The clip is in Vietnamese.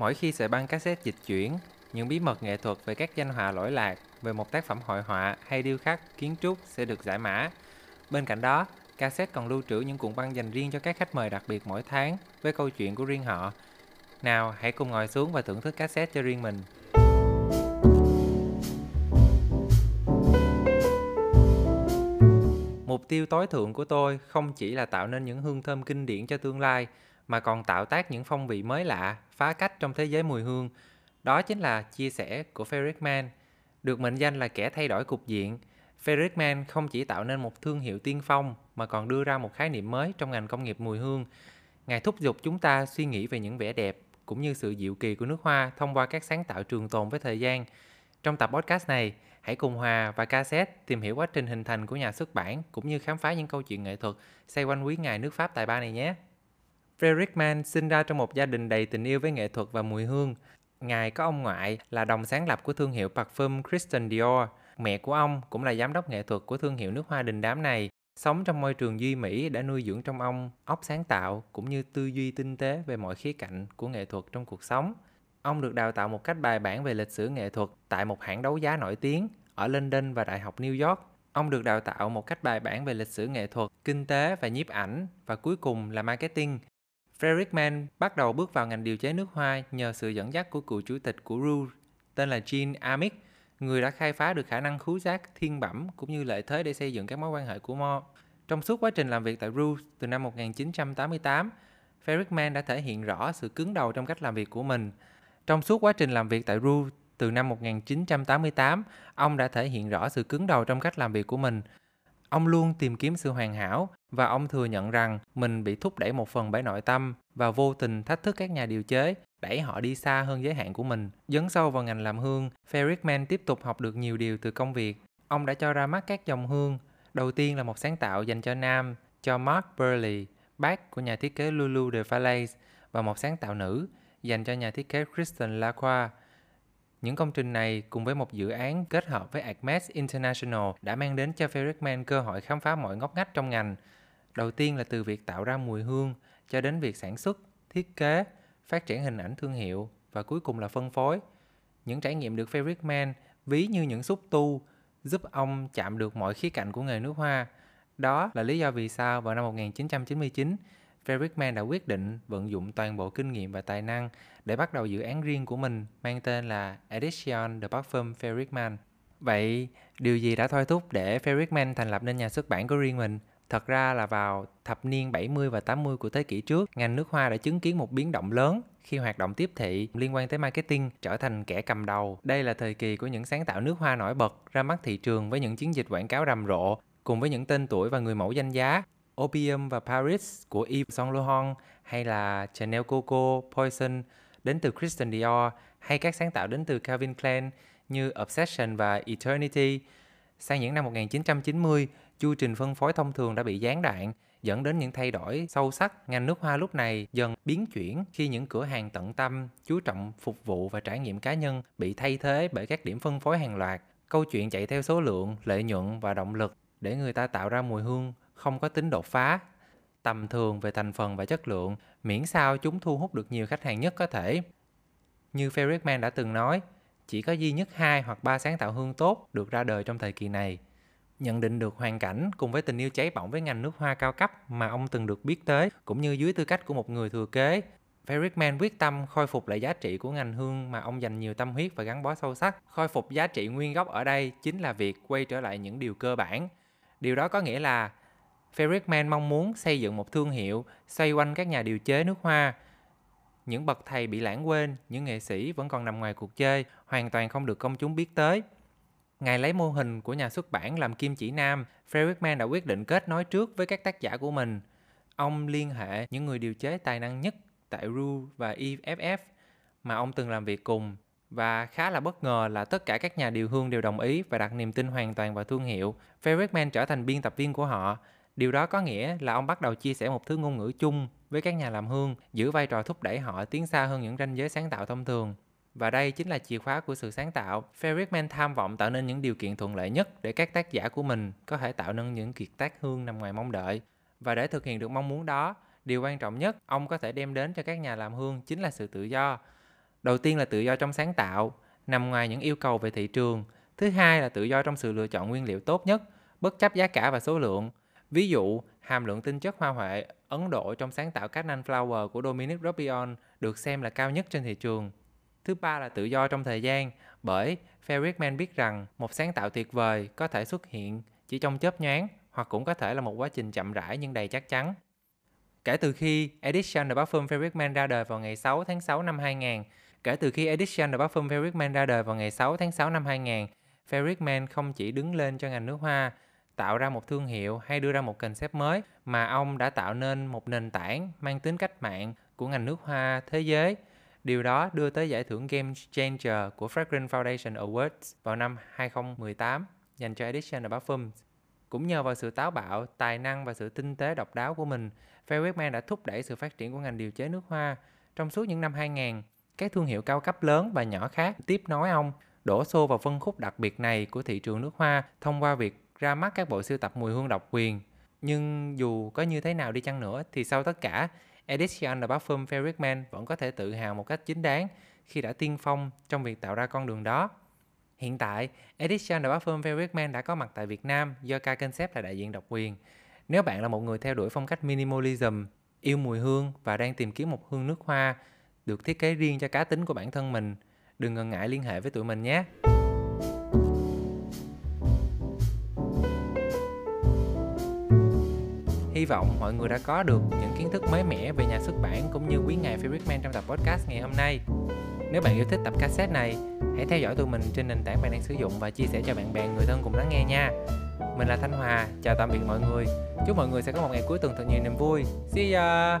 Mỗi khi sợi băng cassette dịch chuyển, những bí mật nghệ thuật về các danh họa lỗi lạc, về một tác phẩm hội họa hay điêu khắc, kiến trúc sẽ được giải mã. Bên cạnh đó, cassette còn lưu trữ những cuộn băng dành riêng cho các khách mời đặc biệt mỗi tháng với câu chuyện của riêng họ. Nào, hãy cùng ngồi xuống và thưởng thức cassette cho riêng mình. Mục tiêu tối thượng của tôi không chỉ là tạo nên những hương thơm kinh điển cho tương lai, mà còn tạo tác những phong vị mới lạ, phá cách trong thế giới mùi hương. Đó chính là chia sẻ của Frederick Mann. Được mệnh danh là kẻ thay đổi cục diện, Frederick Mann không chỉ tạo nên một thương hiệu tiên phong mà còn đưa ra một khái niệm mới trong ngành công nghiệp mùi hương. Ngài thúc giục chúng ta suy nghĩ về những vẻ đẹp cũng như sự diệu kỳ của nước hoa thông qua các sáng tạo trường tồn với thời gian. Trong tập podcast này, hãy cùng Hòa và Cassette tìm hiểu quá trình hình thành của nhà xuất bản cũng như khám phá những câu chuyện nghệ thuật xoay quanh quý ngài nước Pháp tài ba này nhé. Frederick Mann sinh ra trong một gia đình đầy tình yêu với nghệ thuật và mùi hương. Ngài có ông ngoại là đồng sáng lập của thương hiệu parfum Christian Dior. Mẹ của ông cũng là giám đốc nghệ thuật của thương hiệu nước hoa đình đám này. Sống trong môi trường duy mỹ đã nuôi dưỡng trong ông óc sáng tạo cũng như tư duy tinh tế về mọi khía cạnh của nghệ thuật trong cuộc sống. Ông được đào tạo một cách bài bản về lịch sử nghệ thuật tại một hãng đấu giá nổi tiếng ở London và Đại học New York. Ông được đào tạo một cách bài bản về lịch sử nghệ thuật, kinh tế và nhiếp ảnh và cuối cùng là marketing. Frederick Mann bắt đầu bước vào ngành điều chế nước hoa nhờ sự dẫn dắt của cựu chủ tịch của Ru, tên là Jean Amick, người đã khai phá được khả năng khứu giác thiên bẩm cũng như lợi thế để xây dựng các mối quan hệ của Mo. Trong suốt quá trình làm việc tại Ru từ năm 1988, Frederick Mann đã thể hiện rõ sự cứng đầu trong cách làm việc của mình. Trong suốt quá trình làm việc tại Ru từ năm 1988, ông đã thể hiện rõ sự cứng đầu trong cách làm việc của mình. Ông luôn tìm kiếm sự hoàn hảo và ông thừa nhận rằng mình bị thúc đẩy một phần bởi nội tâm và vô tình thách thức các nhà điều chế, đẩy họ đi xa hơn giới hạn của mình. Dấn sâu vào ngành làm hương, Ferrickman tiếp tục học được nhiều điều từ công việc. Ông đã cho ra mắt các dòng hương. Đầu tiên là một sáng tạo dành cho nam, cho Mark Burley, bác của nhà thiết kế Lulu de Falaise, và một sáng tạo nữ dành cho nhà thiết kế Kristen Lacroix. Những công trình này cùng với một dự án kết hợp với Acmes International đã mang đến cho ferricman cơ hội khám phá mọi ngóc ngách trong ngành. Đầu tiên là từ việc tạo ra mùi hương cho đến việc sản xuất, thiết kế, phát triển hình ảnh thương hiệu và cuối cùng là phân phối. Những trải nghiệm được ferricman ví như những xúc tu giúp ông chạm được mọi khía cạnh của nghề nước hoa. Đó là lý do vì sao vào năm 1999, Frederick Mann đã quyết định vận dụng toàn bộ kinh nghiệm và tài năng để bắt đầu dự án riêng của mình mang tên là Edition The Parfum Frederick Mann. Vậy, điều gì đã thôi thúc để Frederick Mann thành lập nên nhà xuất bản của riêng mình? Thật ra là vào thập niên 70 và 80 của thế kỷ trước, ngành nước hoa đã chứng kiến một biến động lớn khi hoạt động tiếp thị liên quan tới marketing trở thành kẻ cầm đầu. Đây là thời kỳ của những sáng tạo nước hoa nổi bật ra mắt thị trường với những chiến dịch quảng cáo rầm rộ cùng với những tên tuổi và người mẫu danh giá Opium và Paris của Yves Saint Laurent hay là Chanel Coco, Poison đến từ Christian Dior hay các sáng tạo đến từ Calvin Klein như Obsession và Eternity. Sang những năm 1990, chu trình phân phối thông thường đã bị gián đoạn, dẫn đến những thay đổi sâu sắc. Ngành nước hoa lúc này dần biến chuyển khi những cửa hàng tận tâm, chú trọng phục vụ và trải nghiệm cá nhân bị thay thế bởi các điểm phân phối hàng loạt. Câu chuyện chạy theo số lượng, lợi nhuận và động lực để người ta tạo ra mùi hương không có tính đột phá, tầm thường về thành phần và chất lượng, miễn sao chúng thu hút được nhiều khách hàng nhất có thể. Như Frederick Mann đã từng nói, chỉ có duy nhất hai hoặc ba sáng tạo hương tốt được ra đời trong thời kỳ này. Nhận định được hoàn cảnh cùng với tình yêu cháy bỏng với ngành nước hoa cao cấp mà ông từng được biết tới, cũng như dưới tư cách của một người thừa kế, Frederick Mann quyết tâm khôi phục lại giá trị của ngành hương mà ông dành nhiều tâm huyết và gắn bó sâu sắc. Khôi phục giá trị nguyên gốc ở đây chính là việc quay trở lại những điều cơ bản. Điều đó có nghĩa là Ferrickman mong muốn xây dựng một thương hiệu xoay quanh các nhà điều chế nước hoa. Những bậc thầy bị lãng quên, những nghệ sĩ vẫn còn nằm ngoài cuộc chơi, hoàn toàn không được công chúng biết tới. Ngài lấy mô hình của nhà xuất bản làm kim chỉ nam, Ferrickman đã quyết định kết nối trước với các tác giả của mình. Ông liên hệ những người điều chế tài năng nhất tại Ru và EFF mà ông từng làm việc cùng và khá là bất ngờ là tất cả các nhà điều hương đều đồng ý và đặt niềm tin hoàn toàn vào thương hiệu. Ferrickman trở thành biên tập viên của họ. Điều đó có nghĩa là ông bắt đầu chia sẻ một thứ ngôn ngữ chung với các nhà làm hương, giữ vai trò thúc đẩy họ tiến xa hơn những ranh giới sáng tạo thông thường. Và đây chính là chìa khóa của sự sáng tạo. Frederick Man tham vọng tạo nên những điều kiện thuận lợi nhất để các tác giả của mình có thể tạo nên những kiệt tác hương nằm ngoài mong đợi. Và để thực hiện được mong muốn đó, điều quan trọng nhất ông có thể đem đến cho các nhà làm hương chính là sự tự do. Đầu tiên là tự do trong sáng tạo, nằm ngoài những yêu cầu về thị trường. Thứ hai là tự do trong sự lựa chọn nguyên liệu tốt nhất, bất chấp giá cả và số lượng. Ví dụ, hàm lượng tinh chất hoa huệ Ấn Độ trong sáng tạo Canon Flower của Dominic Robion được xem là cao nhất trên thị trường. Thứ ba là tự do trong thời gian, bởi Ferrickman biết rằng một sáng tạo tuyệt vời có thể xuất hiện chỉ trong chớp nhoáng hoặc cũng có thể là một quá trình chậm rãi nhưng đầy chắc chắn. Kể từ khi Edition The Parfum Ferrickman ra đời vào ngày 6 tháng 6 năm 2000, kể từ khi Edition The Parfum Ferrickman ra đời vào ngày 6 tháng 6 năm 2000, Ferrickman không chỉ đứng lên cho ngành nước hoa, tạo ra một thương hiệu hay đưa ra một concept mới mà ông đã tạo nên một nền tảng mang tính cách mạng của ngành nước hoa thế giới. Điều đó đưa tới giải thưởng Game Changer của Fragrance Foundation Awards vào năm 2018 dành cho Edition of Parfums. Cũng nhờ vào sự táo bạo, tài năng và sự tinh tế độc đáo của mình, Fairweatman đã thúc đẩy sự phát triển của ngành điều chế nước hoa. Trong suốt những năm 2000, các thương hiệu cao cấp lớn và nhỏ khác tiếp nối ông, đổ xô vào phân khúc đặc biệt này của thị trường nước hoa thông qua việc ra mắt các bộ sưu tập mùi hương độc quyền. Nhưng dù có như thế nào đi chăng nữa thì sau tất cả, Edition là Parfum Fairweatman vẫn có thể tự hào một cách chính đáng khi đã tiên phong trong việc tạo ra con đường đó. Hiện tại, Edition The Parfum Fairweatman đã có mặt tại Việt Nam do K Concept là đại diện độc quyền. Nếu bạn là một người theo đuổi phong cách minimalism, yêu mùi hương và đang tìm kiếm một hương nước hoa được thiết kế riêng cho cá tính của bản thân mình, đừng ngần ngại liên hệ với tụi mình nhé. Hy vọng mọi người đã có được những kiến thức mới mẻ về nhà xuất bản cũng như quý ngài Fabric Man trong tập podcast ngày hôm nay. Nếu bạn yêu thích tập cassette này, hãy theo dõi tụi mình trên nền tảng bạn đang sử dụng và chia sẻ cho bạn bè người thân cùng lắng nghe nha. Mình là Thanh Hòa, chào tạm biệt mọi người. Chúc mọi người sẽ có một ngày cuối tuần thật nhiều niềm vui. See ya!